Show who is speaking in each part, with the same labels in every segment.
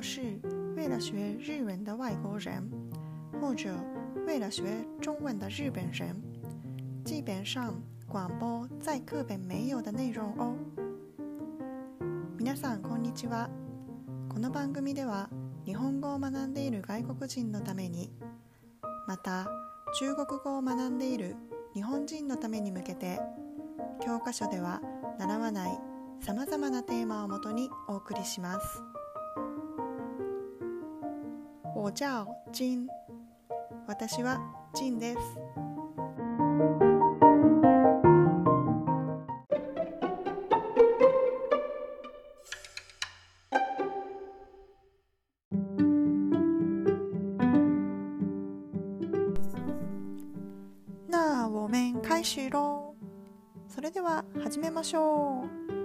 Speaker 1: 要是为了学日文的外国人，或者为了学中文的日本人，基本上广播在课本没有的内容哦。皆さんこんにちは。この番組では日本語を学んでいる外国人のために、また中国語を学んでいる日本人のために向けて、教科書では習わないさまざまなテーマをもとにお送りします。我叫金。私はジンです。那我们开始喽。それでは始めましょう。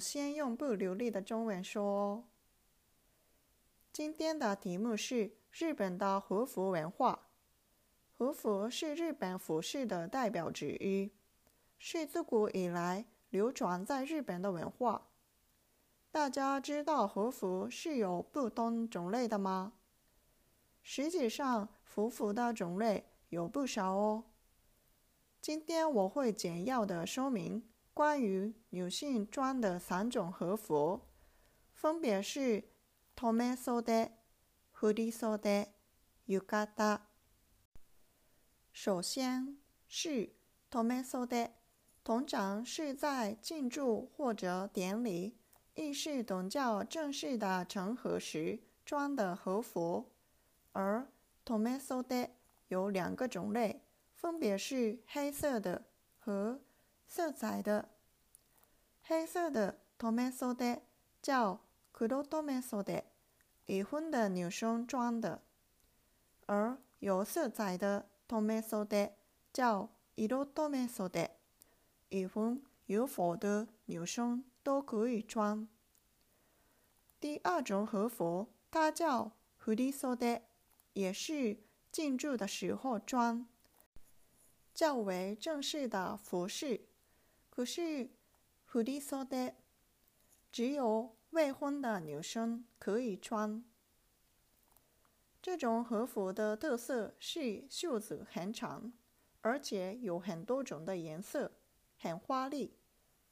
Speaker 1: 先用不流利的中文说哦。今天的题目是日本的和服文化。和服是日本服饰的代表之一，是自古以来流传在日本的文化。大家知道和服是有不同种类的吗？实际上，和服的种类有不少哦。今天我会简要的说明关于女性装的三种和服，分别是 tomesode、furisode、yukata。首先是 tomesode，通常是在庆祝或者典礼、仪式等较正式的场合时穿的和服。而 tomesode 有两个种类，分别是黑色的和色彩的。黑色的 tomesode 叫 kurotomesode，已婚的女生装的；而有色彩的。透明袖叫色透明袖，已婚有否的女生都可以穿。第二种和服，它叫フリソデ，也是庆祝的时候穿，较为正式的服饰。 可是フリソデ只有未婚的女生可以穿。这种和服的特色是袖子很长，而且有很多种的颜色，很华丽。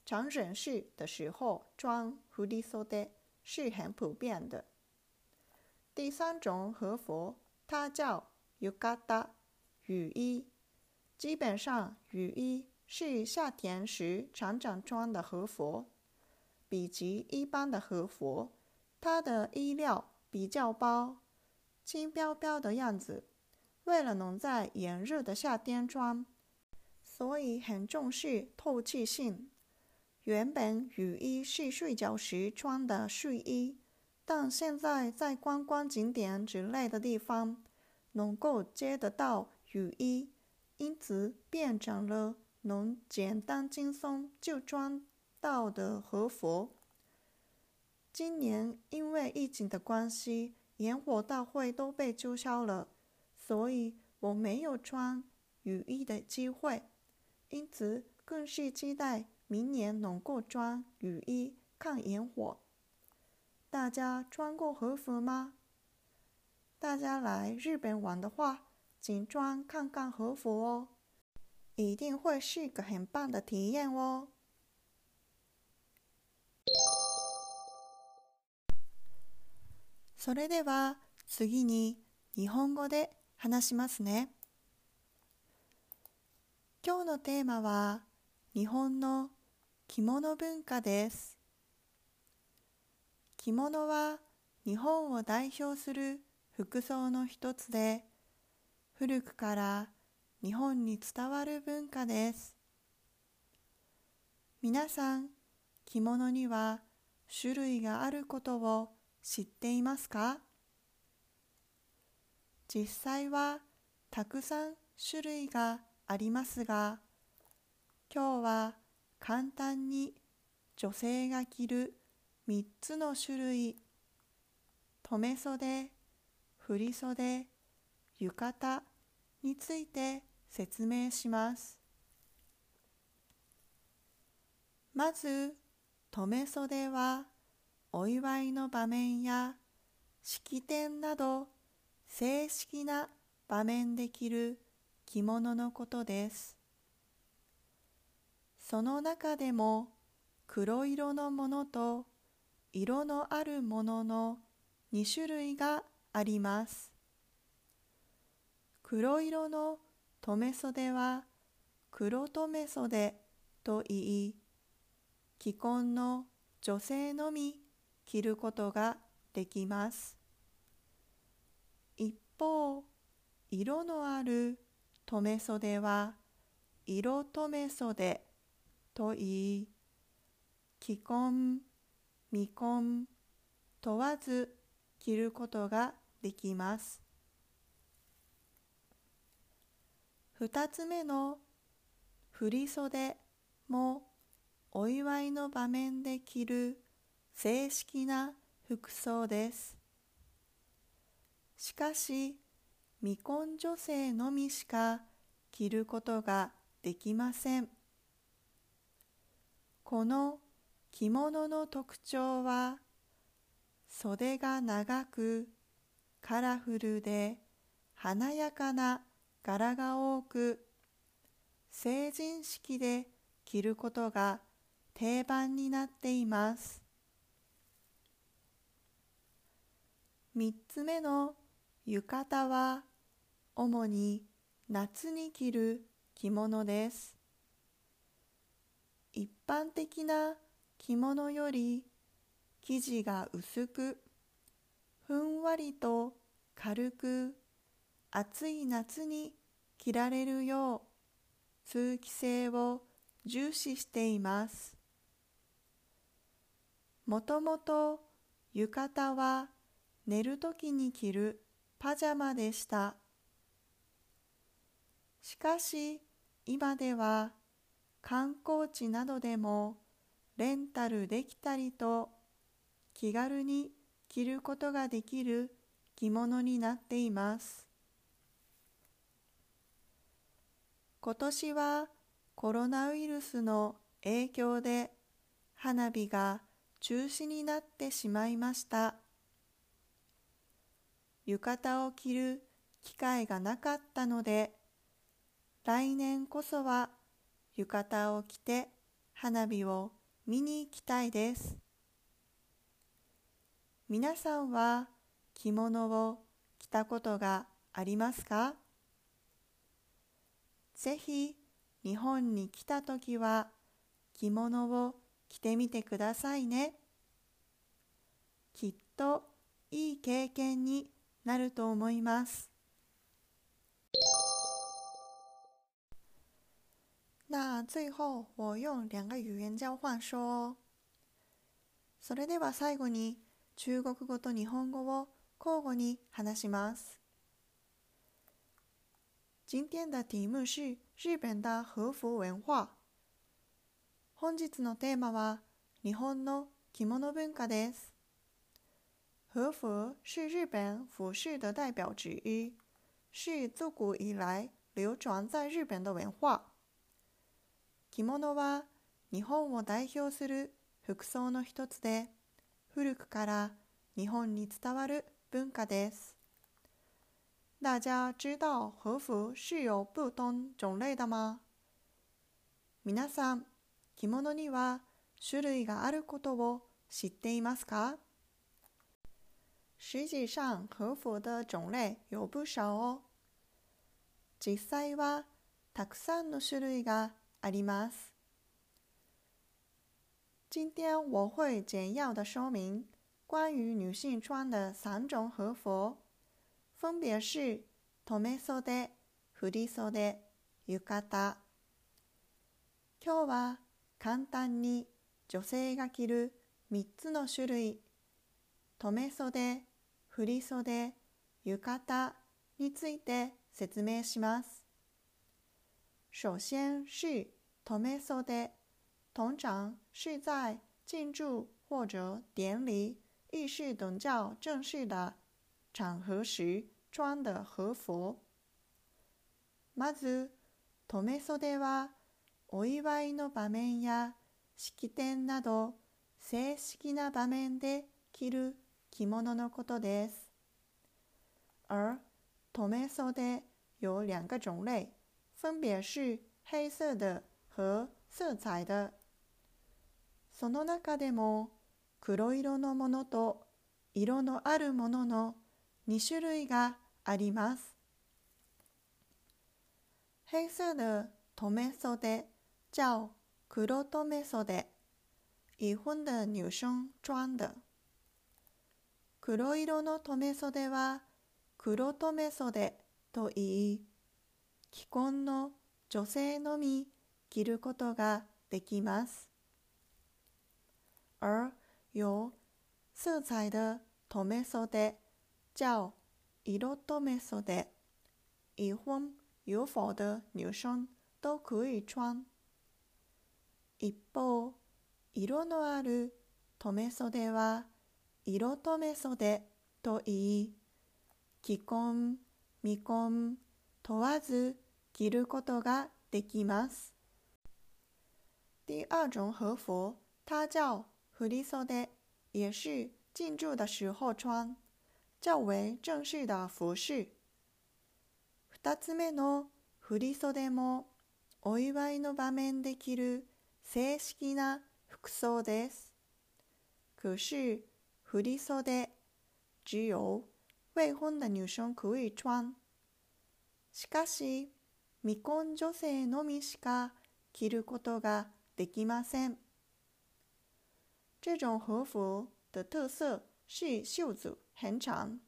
Speaker 1: 长人式的时候穿蝴蝶袖的是很普遍的。第三种和服，它叫 yukata 雨衣。基本上，雨衣 是夏天时常常穿的和服，比及一般的和服，它的衣料比较薄。轻飘飘的样子，为了能在炎热的夏天穿，所以很重视透气性。原本雨衣是睡觉时穿的睡衣，但现在在观光景点之类的地方能够接得到雨衣，因此变成了能简单轻松就穿到的和服。今年因为疫情的关系。烟火大会都被取消了，所以我没有穿雨衣的机会，因此更是期待明年能够穿雨衣看烟火。大家穿过和服吗？大家来日本玩的话，请穿看看和服哦，一定会是个很棒的体验哦。それでは次に日本語で話しますね。今日のテーマは日本の着物文化です。着物は日本を代表する服装の一つで古くから日本に伝わる文化です。皆さん着物には種類があることを知っていますか？実際はたくさん種類がありますが今日は簡単に女性が着る3つの種類留袖振袖浴衣について説明します。まず、留め袖はお祝いの場面や式典など正式な場面で着る着物のことです。その中でも黒色のものと色のあるものの2種類があります。黒色の留袖は黒留袖と言い、既婚の女性のみ着ることができます。一方、色のある留袖は色留袖と言い、既婚、未婚問わず着ることができます。二つ目の振袖もお祝いの場面で着る正式な服装です。しかし、未婚女性のみしか着ることができません。この着物の特徴は、袖が長くカラフルで華やかな柄が多く成人式で着ることが定番になっています。3つ目の浴衣は主に夏に着る着物です。一般的な着物より生地が薄くふんわりと軽く暑い夏に着られるよう通気性を重視しています。もともと浴衣は寝るときに着るパジャマでした。しかし今では観光地などでもレンタルできたりと気軽に着ることができる着物になっています。今年はコロナウイルスの影響で花火が中止になってしまいました。浴衣を着る機会がなかったので、来年こそは浴衣を着て花火を見に行きたいです。皆さんは着物を着たことがありますか？ぜひ日本に来たときは着物を着てみてくださいね。きっといい経験になると思います。那最後我用两个语言交换说。それでは最後に中国語と日本語を交互に話します。今天的题目是日本的和服文化。本日のテーマは日本の着物文化です。和服是日本服饰的代表之一，是自古以来流传在日本的文化。着物は日本を代表する服装の一つで、古くから日本に伝わる文化です。大家知道和服是有不同种类的吗？皆さん、着物には種類があることを知っていますか？实际上，和服的种类有不少哦。実際はたくさんの種類があります。今天我会简要的说明关于女性穿的三种和服。分別是留袖、振り袖、浴衣。今日は簡単に女性が着る3つの種類、留袖、振り袖、浴衣について説明します。首先是留袖，通常是在庆祝或者典礼、仪式等较正式的场合时穿的和服。まず、留め袖はお祝いの場面や式典など正式な場面で着る着物のことです。而留め袖有两个种类，分别是黑色的和色彩的。その中でも黒色のものと色のあるものの2種類があります。黑色的留め袖叫黒留め袖，已婚的女生穿的。黒色の留め袖は黒留め袖と言い、既婚の女性のみ着ることができます。而有色彩的留め袖叫色留め袖，已婚有否的女生都可以穿。一方、色のある留め袖は色留め袖と言い、既婚、未婚問わず着ることができます。第二种和服，它叫振り袖，也是庆祝的时候穿，较为正式的服饰。二つ目の振袖もお祝いの場面で着る正式な服装です。可是振袖只有未婚的女生可以穿。しかし未婚女性のみしか着ることができません。这种和服的特色是袖子很长，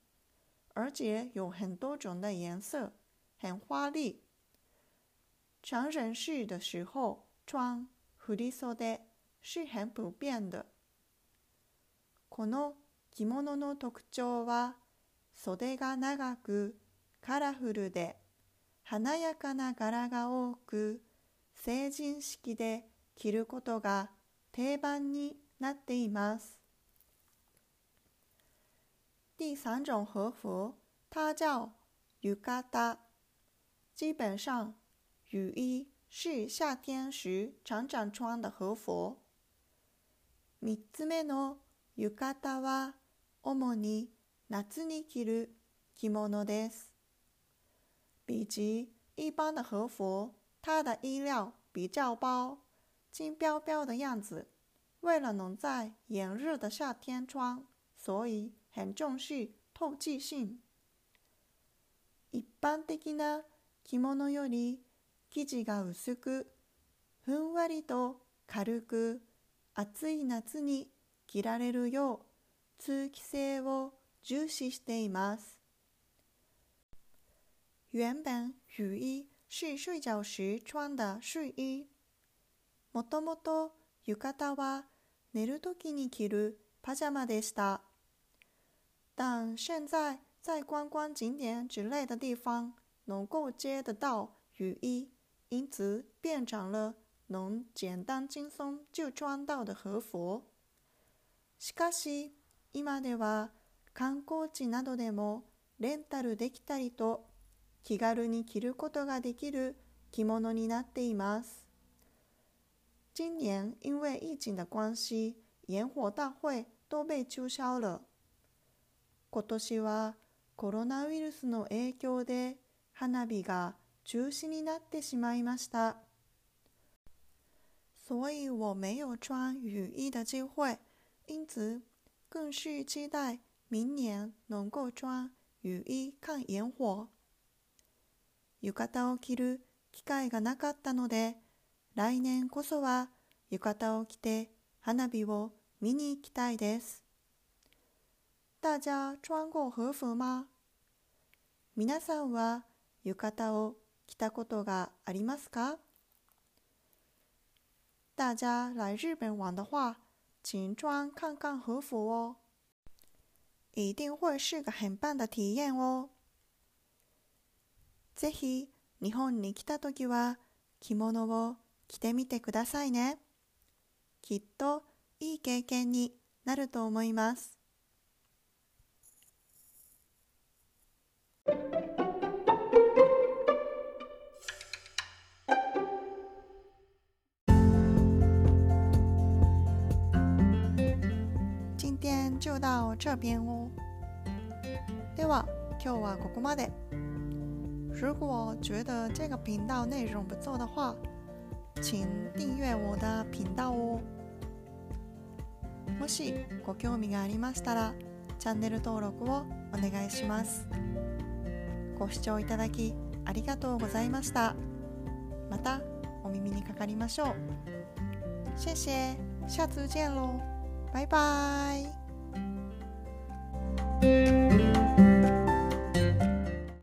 Speaker 1: 而且有很多种的颜色，很华丽。成人式的时候穿振り袖是很普遍的。この着物の特徴は袖が長くカラフルで華やかな柄が多く成人式で着ることが定番になっています。第三种和服，它叫浴衣。基本上，雨衣是夏天时常常穿的和服。三つ目の浴衣は主に夏に着る着物です。比起一般的和服，它的衣料比较薄，轻飘飘的样子。为了能在炎热的夏天穿，所以 很重视透气性。一般的な着物より生地が薄く、ふんわりと軽く、暑い夏に着られるよう通気性を重視しています。原本雨衣是睡觉时穿的睡衣。もともと浴衣は寝るときに着るパジャマでした。但现在在观光景点之类的地方能够接得到雨衣，因此变成了能简单轻松就穿到的和服。しかし、今では観光地などでもレンタルできたりと気軽に着ることができる着物になっています。今年因为疫情的关系，烟火大会都被取消了。今年はコロナウイルスの影響で花火が中止になってしまいました。所以我没有穿雨衣的机会，因此更是期待明年能够穿雨衣看烟火。浴衣を着る機会がなかったので、来年こそは浴衣を着て花火を見に行きたいです。大家穿过和服吗？皆さんは浴衣を着たことがありますか？大家来日本玩的话，请穿看看和服哦，一定会是个很棒的体验哦。ぜひ日本に来た時は着物を着てみてくださいね。きっといい経験になると思います。就到这边哦。では今日はここまで。如果觉得这个频道内容不错的话，请订阅我的频道哦。もしご興味がありましたら、チャンネル登録をお願いします。ご視聴いただきありがとうございました。またお耳にかかりましょう。谢谢，下次见喽，拜拜。Música